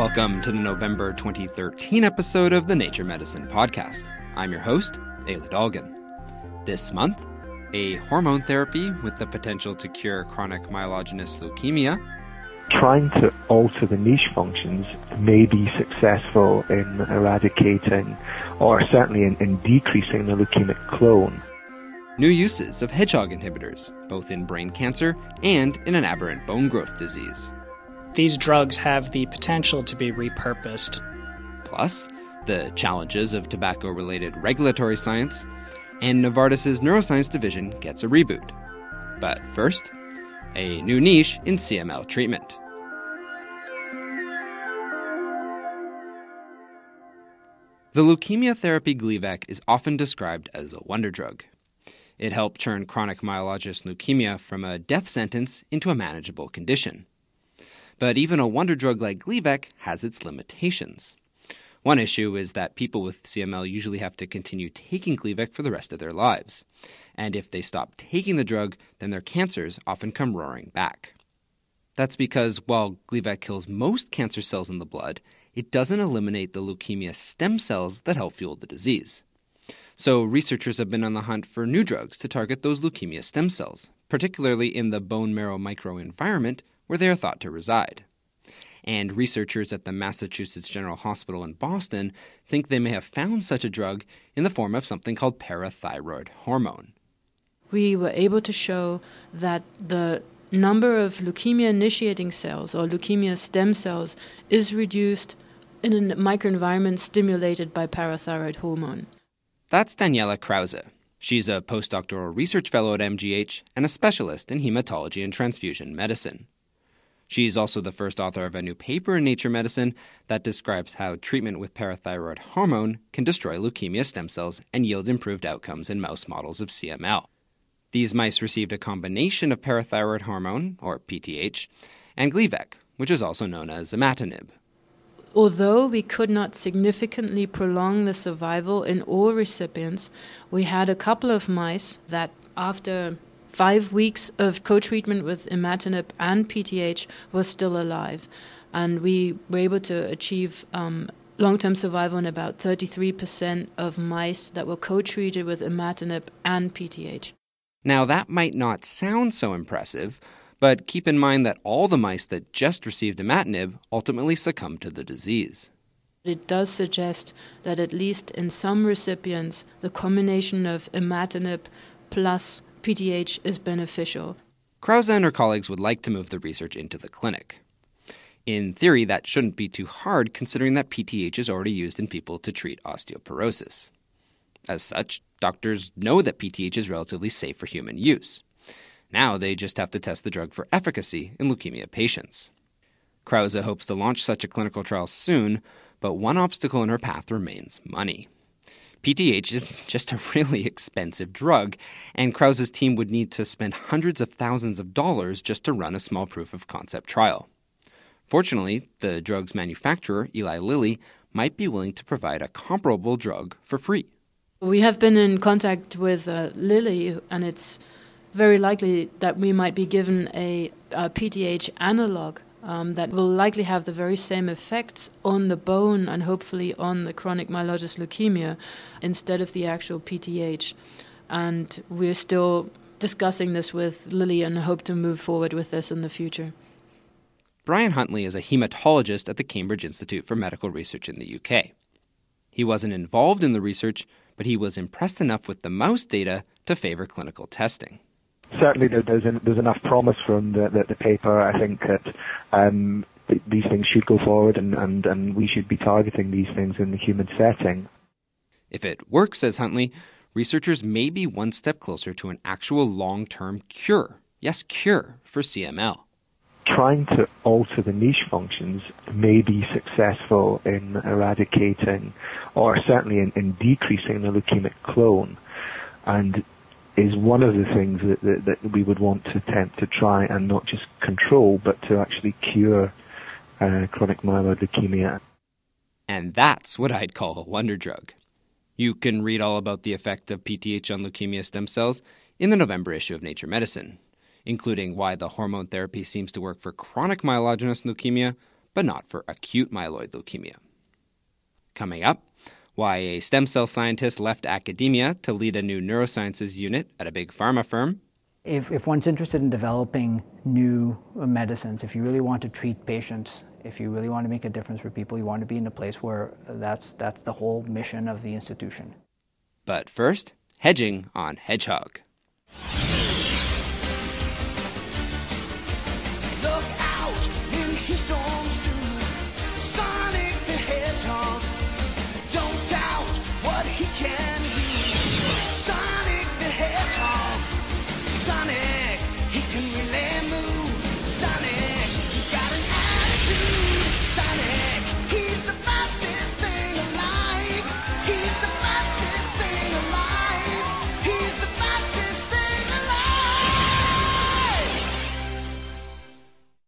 Welcome to the November 2013 episode of the Nature Medicine Podcast. I'm your host, Elie Dolgin. This month, a hormone therapy with the potential to cure chronic myelogenous leukemia. Trying to alter the niche functions may be successful in eradicating or certainly in, in decreasing the leukemic clone. New uses of hedgehog inhibitors, both in brain cancer and in an aberrant bone growth disease. These drugs have the potential to be repurposed. Plus, the challenges of tobacco related regulatory science, and Novartis' neuroscience division gets a reboot. But first, a new niche in CML treatment. The leukemia therapy Gleevec is often described as a wonder drug. It helped turn chronic myelogenous leukemia from a death sentence into a manageable condition. But even a wonder drug like Gleevec has its limitations. One issue is that people with CML usually have to continue taking Gleevec for the rest of their lives. And if they stop taking the drug, then their cancers often come roaring back. That's because while Gleevec kills most cancer cells in the blood, it doesn't eliminate the leukemia stem cells that help fuel the disease. So, researchers have been on the hunt for new drugs to target those leukemia stem cells, particularly in the bone marrow microenvironment where they are thought to reside. And researchers at the Massachusetts General Hospital in Boston think they may have found such a drug in the form of something called parathyroid hormone. We were able to show that the number of leukemia initiating cells or leukemia stem cells is reduced in a microenvironment stimulated by parathyroid hormone. That's Daniela Krause. She's a postdoctoral research fellow at MGH and a specialist in hematology and transfusion medicine. She's also the first author of a new paper in Nature Medicine that describes how treatment with parathyroid hormone can destroy leukemia stem cells and yield improved outcomes in mouse models of CML. These mice received a combination of parathyroid hormone, or PTH, and Gleevec, which is also known as imatinib. Although we could not significantly prolong the survival in all recipients, we had a couple of mice that, after five weeks of co treatment with imatinib and PTH, was still alive. And we were able to achieve um, long term survival in about 33% of mice that were co treated with imatinib and PTH. Now, that might not sound so impressive, but keep in mind that all the mice that just received imatinib ultimately succumbed to the disease. It does suggest that at least in some recipients, the combination of imatinib plus PTH is beneficial. Krause and her colleagues would like to move the research into the clinic. In theory, that shouldn't be too hard considering that PTH is already used in people to treat osteoporosis. As such, doctors know that PTH is relatively safe for human use. Now they just have to test the drug for efficacy in leukemia patients. Krause hopes to launch such a clinical trial soon, but one obstacle in her path remains money. PTH is just a really expensive drug, and Krause's team would need to spend hundreds of thousands of dollars just to run a small proof of concept trial. Fortunately, the drug's manufacturer, Eli Lilly, might be willing to provide a comparable drug for free. We have been in contact with uh, Lilly, and it's very likely that we might be given a, a PTH analog um, that will likely have the very same effects on the bone and hopefully on the chronic myelogenous leukemia instead of the actual PTH. And we're still discussing this with Lilly and hope to move forward with this in the future. Brian Huntly is a hematologist at the Cambridge Institute for Medical Research in the UK. He wasn't involved in the research, but he was impressed enough with the mouse data to favor clinical testing. Certainly, there's, there's enough promise from the, the, the paper. I think that um, these things should go forward and, and, and we should be targeting these things in the human setting. If it works, says Huntly, researchers may be one step closer to an actual long term cure. Yes, cure for CML trying to alter the niche functions may be successful in eradicating or certainly in, in decreasing the leukemic clone and is one of the things that, that, that, we would want to attempt to try and not just control but to actually cure uh, chronic myeloid leukemia. And that's what I'd call a wonder drug. You can read all about the effect of PTH on leukemia stem cells in the November issue of Nature Medicine including why the hormone therapy seems to work for chronic myelogenous leukemia, but not for acute myeloid leukemia. Coming up, why a stem cell scientist left academia to lead a new neurosciences unit at a big pharma firm. If, if one's interested in developing new medicines, if you really want to treat patients, if you really want to make a difference for people, you want to be in a place where that's, that's the whole mission of the institution. But first, hedging on Hedgehog.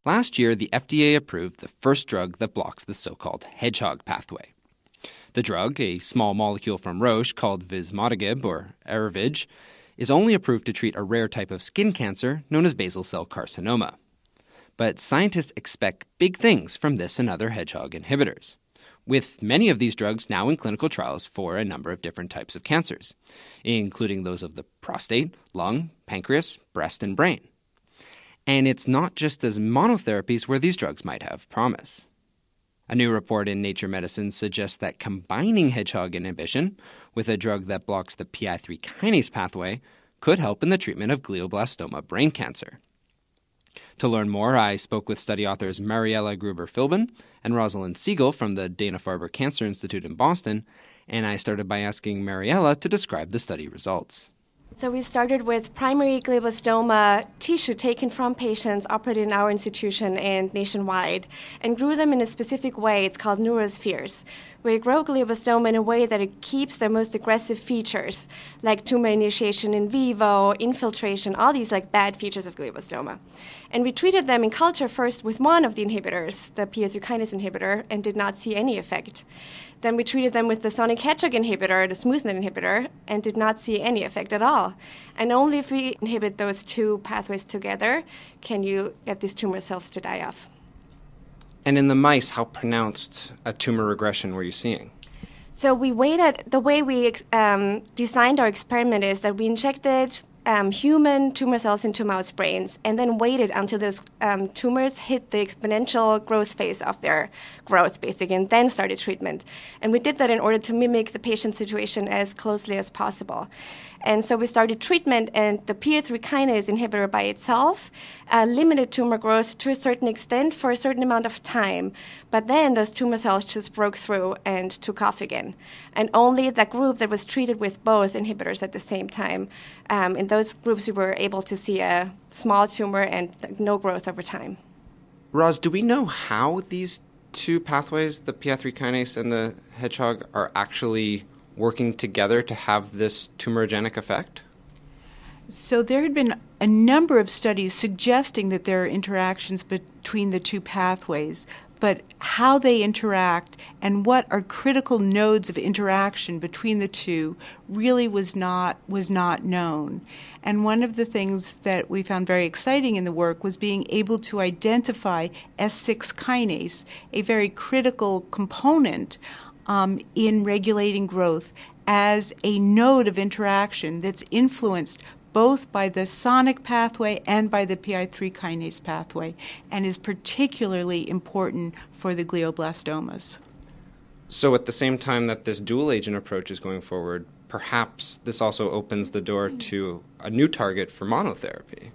Last year, the FDA approved the first drug that blocks the so called hedgehog pathway. The drug, a small molecule from Roche called vismodegib or Erivedge, is only approved to treat a rare type of skin cancer known as basal cell carcinoma. But scientists expect big things from this and other hedgehog inhibitors, with many of these drugs now in clinical trials for a number of different types of cancers, including those of the prostate, lung, pancreas, breast, and brain. And it's not just as monotherapies where these drugs might have promise. A new report in Nature Medicine suggests that combining hedgehog inhibition with a drug that blocks the PI3 kinase pathway could help in the treatment of glioblastoma brain cancer. To learn more, I spoke with study authors Mariella Gruber Filbin and Rosalind Segal from the Dana Farber Cancer Institute in Boston, and I started by asking Mariella to describe the study results. So we started with primary glioblastoma tissue taken from patients operated in our institution and nationwide, and grew them in a specific way. It's called neurospheres, you grow glioblastoma in a way that it keeps their most aggressive features, like tumor initiation in vivo, infiltration, all these like bad features of glioblastoma. And we treated them in culture first with one of the inhibitors, the PI3 kinase inhibitor, and did not see any effect. Then we treated them with the sonic hedgehog inhibitor, the smoothened inhibitor, and did not see any effect at all. And only if we inhibit those two pathways together can you get these tumor cells to die off. And in the mice, how pronounced a tumor regression were you seeing? So we waited. The way we um, designed our experiment is that we injected um, human tumor cells into mouse brains and then waited until those um, tumors hit the exponential growth phase of their growth, basically, and then started treatment. And we did that in order to mimic the patient situation as closely as possible. And so we started treatment, and the PI3 kinase inhibitor by itself uh, limited tumor growth to a certain extent for a certain amount of time. But then those tumor cells just broke through and took off again. And only that group that was treated with both inhibitors at the same time, um, in those groups, we were able to see a small tumor and no growth over time. Roz, do we know how these two pathways, the PI3 kinase and the hedgehog, are actually working together to have this tumorigenic effect? So there had been a number of studies suggesting that there are interactions between the two pathways, but how they interact and what are critical nodes of interaction between the two really was not was not known. And one of the things that we found very exciting in the work was being able to identify S6 kinase, a very critical component um, in regulating growth as a node of interaction that's influenced both by the sonic pathway and by the PI3 kinase pathway, and is particularly important for the glioblastomas. So, at the same time that this dual agent approach is going forward, perhaps this also opens the door to a new target for monotherapy.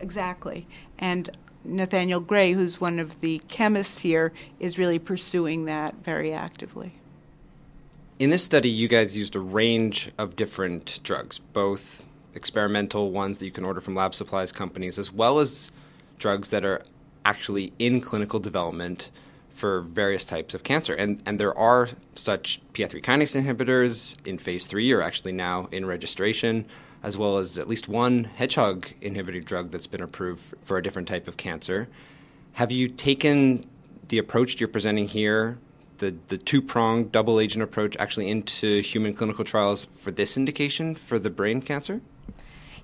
Exactly. And Nathaniel Gray, who's one of the chemists here, is really pursuing that very actively. In this study, you guys used a range of different drugs, both experimental ones that you can order from lab supplies companies, as well as drugs that are actually in clinical development for various types of cancer. And, and there are such PI3 kinase inhibitors in phase three or actually now in registration, as well as at least one hedgehog inhibitor drug that's been approved for a different type of cancer. Have you taken the approach you're presenting here the, the two pronged double agent approach actually into human clinical trials for this indication for the brain cancer?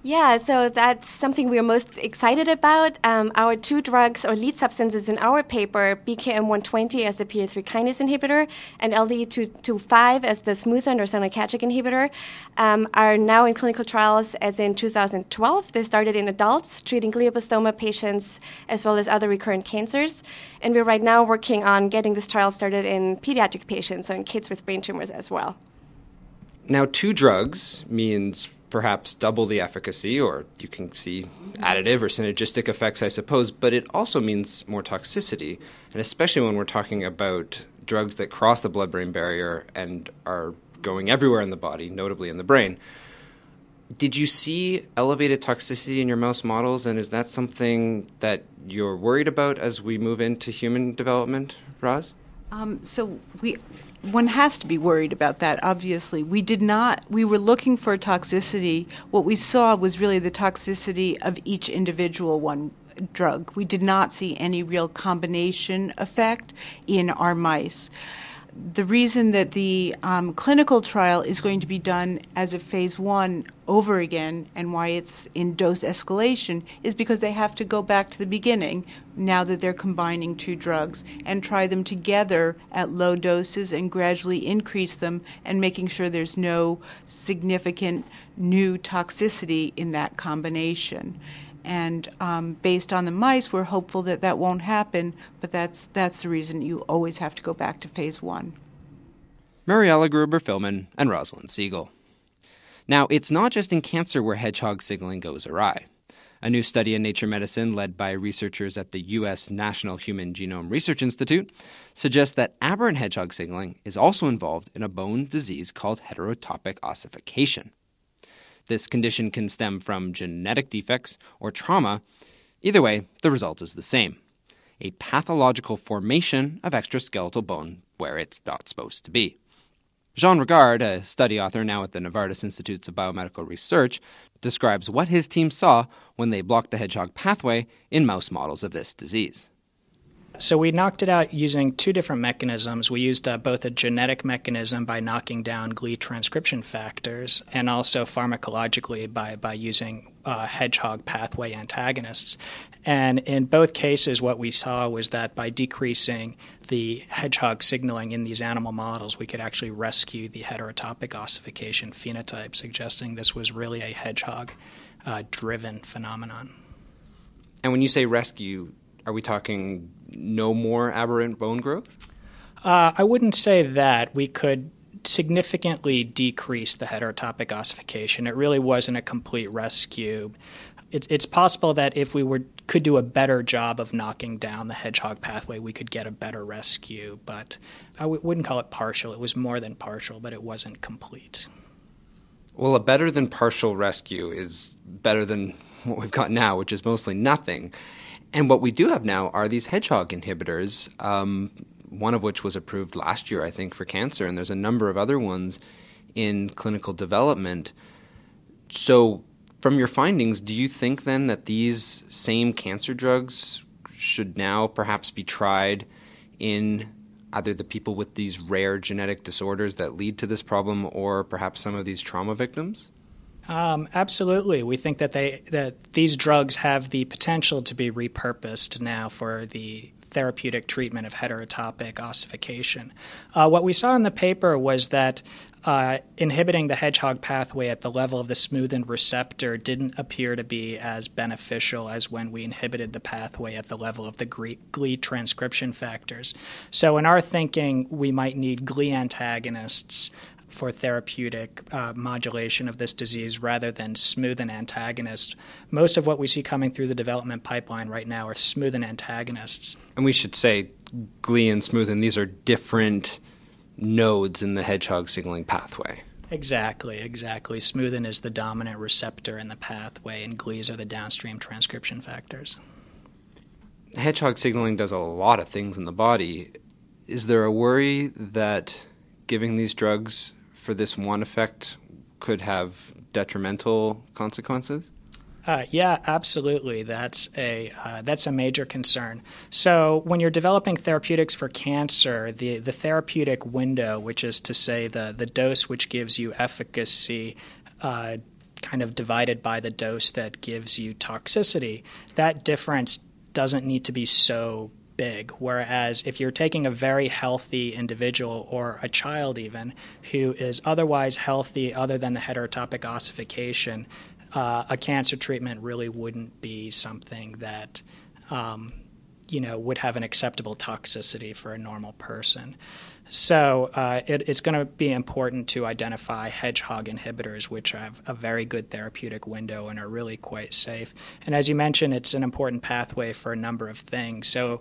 Yeah, so that's something we're most excited about. Um, our two drugs or lead substances in our paper, BKM120 as the PI3 kinase inhibitor and LDE225 as the smooth sonocagic inhibitor, um, are now in clinical trials as in 2012. They started in adults treating glioblastoma patients as well as other recurrent cancers. And we're right now working on getting this trial started in pediatric patients, so in kids with brain tumors as well. Now, two drugs means perhaps double the efficacy, or you can see additive or synergistic effects, I suppose, but it also means more toxicity. And especially when we're talking about drugs that cross the blood brain barrier and are going everywhere in the body, notably in the brain. Did you see elevated toxicity in your mouse models, and is that something that you're worried about as we move into human development, Roz? Um, so we one has to be worried about that obviously. We did not we were looking for toxicity. What we saw was really the toxicity of each individual one drug. We did not see any real combination effect in our mice the reason that the um, clinical trial is going to be done as a phase one over again and why it's in dose escalation is because they have to go back to the beginning now that they're combining two drugs and try them together at low doses and gradually increase them and making sure there's no significant new toxicity in that combination. And um, based on the mice, we're hopeful that that won't happen, but that's, that's the reason you always have to go back to phase one. Mariella Gruber Filbin and Rosalind Segal. Now, it's not just in cancer where hedgehog signaling goes awry. A new study in Nature Medicine, led by researchers at the U.S. National Human Genome Research Institute, suggests that aberrant hedgehog signaling is also involved in a bone disease called heterotopic ossification. This condition can stem from genetic defects or trauma. Either way, the result is the same a pathological formation of extraskeletal bone where it's not supposed to be. Jean Regard, a study author now at the Novartis Institutes of Biomedical Research, describes what his team saw when they blocked the hedgehog pathway in mouse models of this disease. So we knocked it out using two different mechanisms. We used uh, both a genetic mechanism by knocking down GLI transcription factors, and also pharmacologically by by using uh, hedgehog pathway antagonists. And in both cases, what we saw was that by decreasing the hedgehog signaling in these animal models, we could actually rescue the heterotopic ossification phenotype, suggesting this was really a hedgehog uh, driven phenomenon. And when you say rescue, are we talking no more aberrant bone growth? Uh, I wouldn't say that. We could significantly decrease the heterotopic ossification. It really wasn't a complete rescue. It, it's possible that if we were could do a better job of knocking down the hedgehog pathway, we could get a better rescue. But I w- wouldn't call it partial. It was more than partial, but it wasn't complete. Well, a better than partial rescue is better than what we've got now, which is mostly nothing. And what we do have now are these hedgehog inhibitors, um, one of which was approved last year, I think, for cancer, and there's a number of other ones in clinical development. So, from your findings, do you think then that these same cancer drugs should now perhaps be tried in either the people with these rare genetic disorders that lead to this problem or perhaps some of these trauma victims? Um, absolutely, we think that they that these drugs have the potential to be repurposed now for the therapeutic treatment of heterotopic ossification. Uh, what we saw in the paper was that uh, inhibiting the hedgehog pathway at the level of the smoothened receptor didn't appear to be as beneficial as when we inhibited the pathway at the level of the GLI transcription factors. So, in our thinking, we might need GLI antagonists for therapeutic uh, modulation of this disease rather than smoothen antagonists. Most of what we see coming through the development pipeline right now are smoothen antagonists. And we should say GLI and smoothen, these are different nodes in the hedgehog signaling pathway. Exactly, exactly. Smoothen is the dominant receptor in the pathway, and GLIs are the downstream transcription factors. Hedgehog signaling does a lot of things in the body. Is there a worry that giving these drugs for this one effect could have detrimental consequences? Uh, yeah, absolutely. That's a uh, that's a major concern. So when you're developing therapeutics for cancer, the the therapeutic window, which is to say the the dose which gives you efficacy, uh, kind of divided by the dose that gives you toxicity, that difference doesn't need to be so big. Whereas if you're taking a very healthy individual or a child, even who is otherwise healthy, other than the heterotopic ossification, uh, a cancer treatment really wouldn't be something that um, you know would have an acceptable toxicity for a normal person. So uh, it, it's going to be important to identify hedgehog inhibitors, which have a very good therapeutic window and are really quite safe. And as you mentioned, it's an important pathway for a number of things. So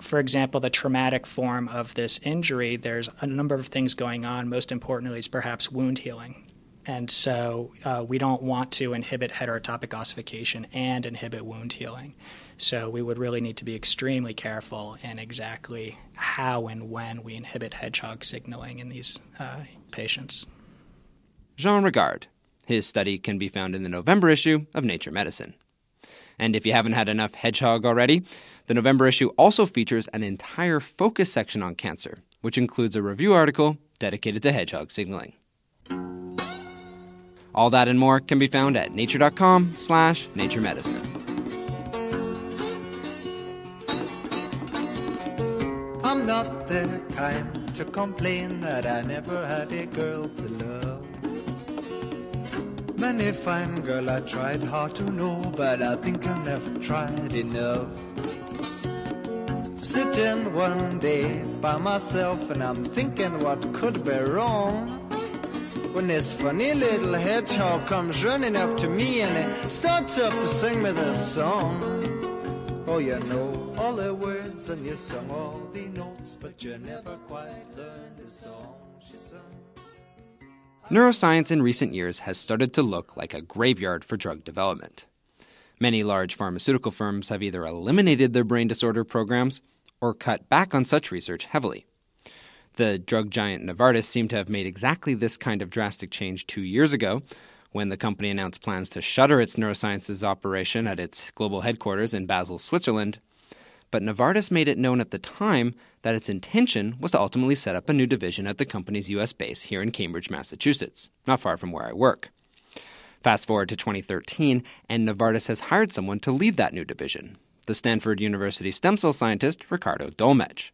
for example, the traumatic form of this injury, there's a number of things going on. Most importantly, is perhaps wound healing. And so uh, we don't want to inhibit heterotopic ossification and inhibit wound healing. So we would really need to be extremely careful in exactly how and when we inhibit hedgehog signaling in these uh, patients. Jean Regard. His study can be found in the November issue of Nature Medicine. And if you haven't had enough hedgehog already, the November issue also features an entire focus section on cancer, which includes a review article dedicated to hedgehog signaling. All that and more can be found at nature.com slash naturemedicine. I'm not the kind to complain that I never had a girl to love. Many fine girl I tried hard to know, but I think I never tried enough. Sitting one day by myself and I'm thinking what could be wrong. When this funny little hedgehog comes running up to me and it starts up to sing me this song. Oh, you know all the words and you sung all the notes, but you never quite learned the song she sung. Neuroscience in recent years has started to look like a graveyard for drug development. Many large pharmaceutical firms have either eliminated their brain disorder programs or cut back on such research heavily. The drug giant Novartis seemed to have made exactly this kind of drastic change two years ago when the company announced plans to shutter its neurosciences operation at its global headquarters in Basel, Switzerland. But Novartis made it known at the time that its intention was to ultimately set up a new division at the company's U.S. base here in Cambridge, Massachusetts, not far from where I work. Fast forward to 2013, and Novartis has hired someone to lead that new division, the Stanford University stem cell scientist Ricardo Dolmetsch.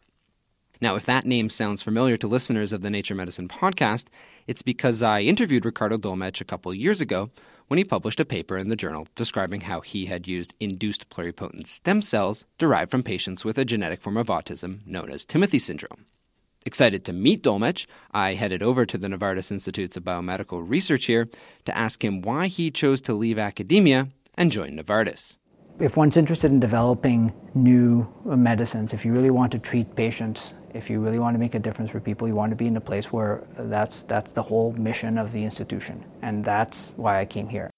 Now, if that name sounds familiar to listeners of the Nature Medicine podcast, it's because I interviewed Ricardo Dolmetsch a couple years ago when he published a paper in the journal describing how he had used induced pluripotent stem cells derived from patients with a genetic form of autism known as Timothy syndrome. Excited to meet Dolmetsch, I headed over to the Novartis Institutes of Biomedical Research here to ask him why he chose to leave academia and join Novartis. If one's interested in developing new medicines, if you really want to treat patients if you really want to make a difference for people, you want to be in a place where that's that's the whole mission of the institution, and that's why I came here.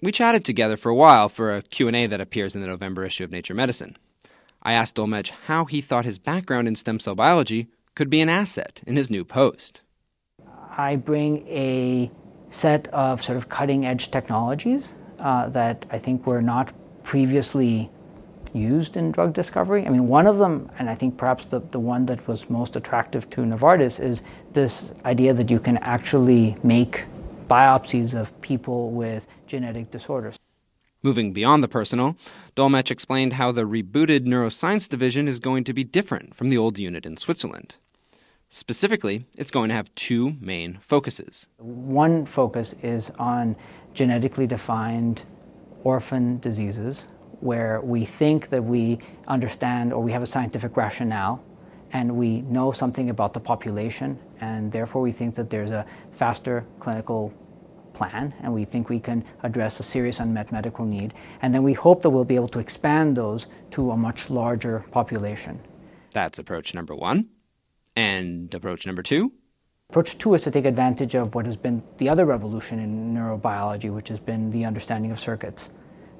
We chatted together for a while for a Q&A that appears in the November issue of Nature Medicine. I asked Dolmetsch how he thought his background in stem cell biology could be an asset in his new post. I bring a set of sort of cutting edge technologies uh, that I think were not previously used in drug discovery. I mean, one of them, and I think perhaps the, the one that was most attractive to Novartis, is this idea that you can actually make biopsies of people with genetic disorders. Moving beyond the personal, Dolmetsch explained how the rebooted neuroscience division is going to be different from the old unit in Switzerland. Specifically, it's going to have two main focuses. One focus is on genetically defined orphan diseases, where we think that we understand or we have a scientific rationale and we know something about the population, and therefore we think that there's a faster clinical plan and we think we can address a serious unmet medical need. And then we hope that we'll be able to expand those to a much larger population. That's approach number one. And approach number two? Approach two is to take advantage of what has been the other revolution in neurobiology, which has been the understanding of circuits.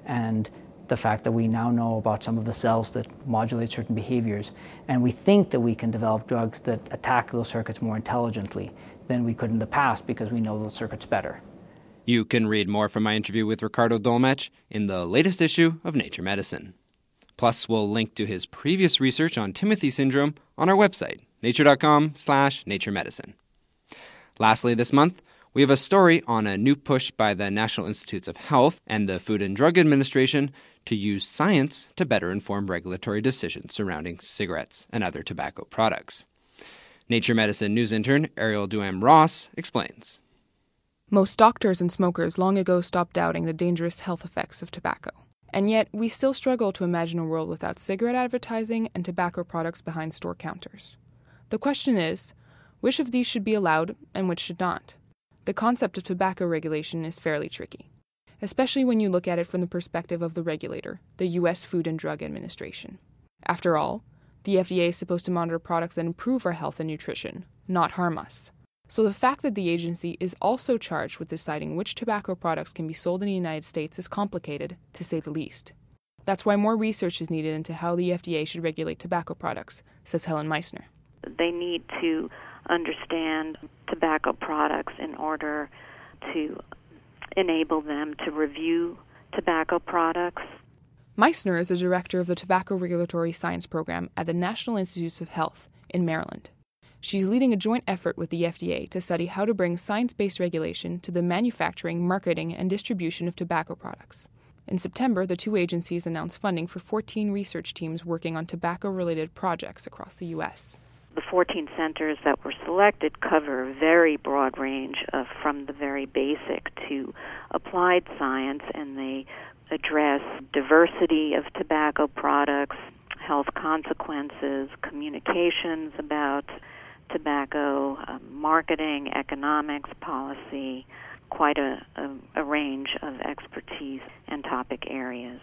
And the fact that we now know about some of the cells that modulate certain behaviors, and we think that we can develop drugs that attack those circuits more intelligently than we could in the past because we know those circuits better. You can read more from my interview with Ricardo Dolmetsch in the latest issue of Nature Medicine. Plus, we'll link to his previous research on Timothy syndrome on our website, nature.com slash naturemedicine. Lastly, this month, We have a story on a new push by the National Institutes of Health and the Food and Drug Administration to use science to better inform regulatory decisions surrounding cigarettes and other tobacco products. Nature Medicine news intern Ariel Duham Ross explains. Most doctors and smokers long ago stopped doubting the dangerous health effects of tobacco. And yet, we still struggle to imagine a world without cigarette advertising and tobacco products behind store counters. The question is which of these should be allowed and which should not? The concept of tobacco regulation is fairly tricky, especially when you look at it from the perspective of the regulator, the U.S. Food and Drug Administration. After all, the FDA is supposed to monitor products that improve our health and nutrition, not harm us. So the fact that the agency is also charged with deciding which tobacco products can be sold in the United States is complicated, to say the least. That's why more research is needed into how the FDA should regulate tobacco products, says Helen Meissner. They need to understand tobacco products in order to enable them to review tobacco products. Meissner is the director of the Tobacco Regulatory Science Program at the National Institutes of Health in Maryland. She's leading a joint effort with the FDA to study how to bring science based regulation to the manufacturing, marketing, and distribution of tobacco products. In September, the two agencies announced funding for 14 research teams working on tobacco related projects across the U.S. The 14 centers that were selected cover a very broad range of from the very basic to applied science, and they address diversity of tobacco products, health consequences, communications about tobacco, um, marketing, economics, policy, quite a, a, a range of expertise and topic areas.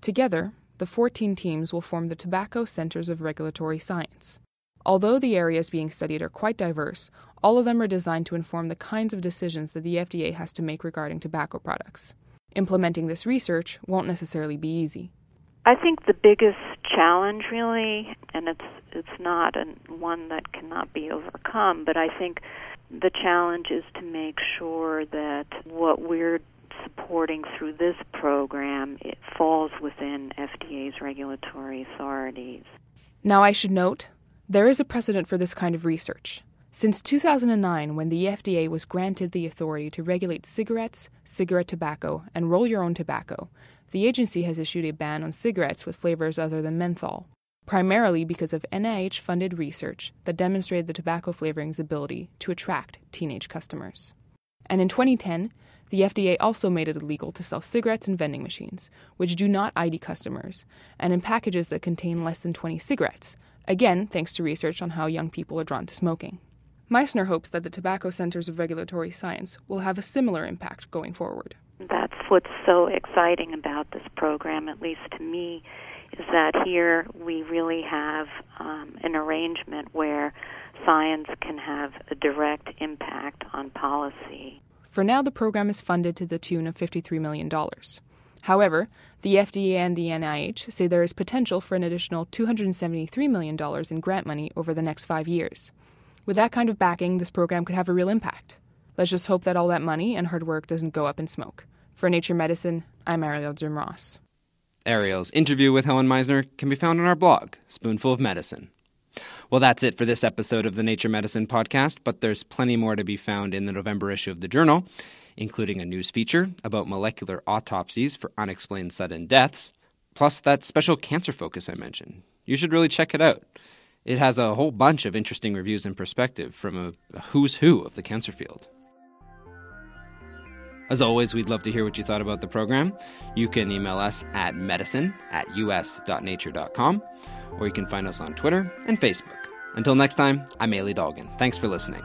Together, the 14 teams will form the Tobacco Centers of Regulatory Science. Although the areas being studied are quite diverse, all of them are designed to inform the kinds of decisions that the FDA has to make regarding tobacco products. Implementing this research won't necessarily be easy. I think the biggest challenge, really, and it's it's not an, one that cannot be overcome, but I think the challenge is to make sure that what we're supporting through this program it falls within FDA's regulatory authorities. Now, I should note there is a precedent for this kind of research. Since 2009, when the FDA was granted the authority to regulate cigarettes, cigarette tobacco, and roll your own tobacco, the agency has issued a ban on cigarettes with flavors other than menthol, primarily because of NIH funded research that demonstrated the tobacco flavoring's ability to attract teenage customers. And in 2010, the FDA also made it illegal to sell cigarettes in vending machines, which do not ID customers, and in packages that contain less than 20 cigarettes, again, thanks to research on how young people are drawn to smoking. Meissner hopes that the Tobacco Centers of Regulatory Science will have a similar impact going forward. That's what's so exciting about this program, at least to me, is that here we really have um, an arrangement where science can have a direct impact on policy. For now, the program is funded to the tune of $53 million. However, the FDA and the NIH say there is potential for an additional $273 million in grant money over the next five years. With that kind of backing, this program could have a real impact. Let's just hope that all that money and hard work doesn't go up in smoke. For Nature Medicine, I'm Ariel Duham Ross. Ariel's interview with Helen Meissner can be found on our blog, Spoonful of Medicine. Well, that's it for this episode of the Nature Medicine podcast, but there's plenty more to be found in the November issue of the journal including a news feature about molecular autopsies for unexplained sudden deaths, plus that special cancer focus I mentioned. You should really check it out. It has a whole bunch of interesting reviews and perspective from a, a who's who of the cancer field. As always, we'd love to hear what you thought about the program. You can email us at medicine at us.nature.com, or you can find us on Twitter and Facebook. Until next time, I'm Elie Dolgin. Thanks for listening.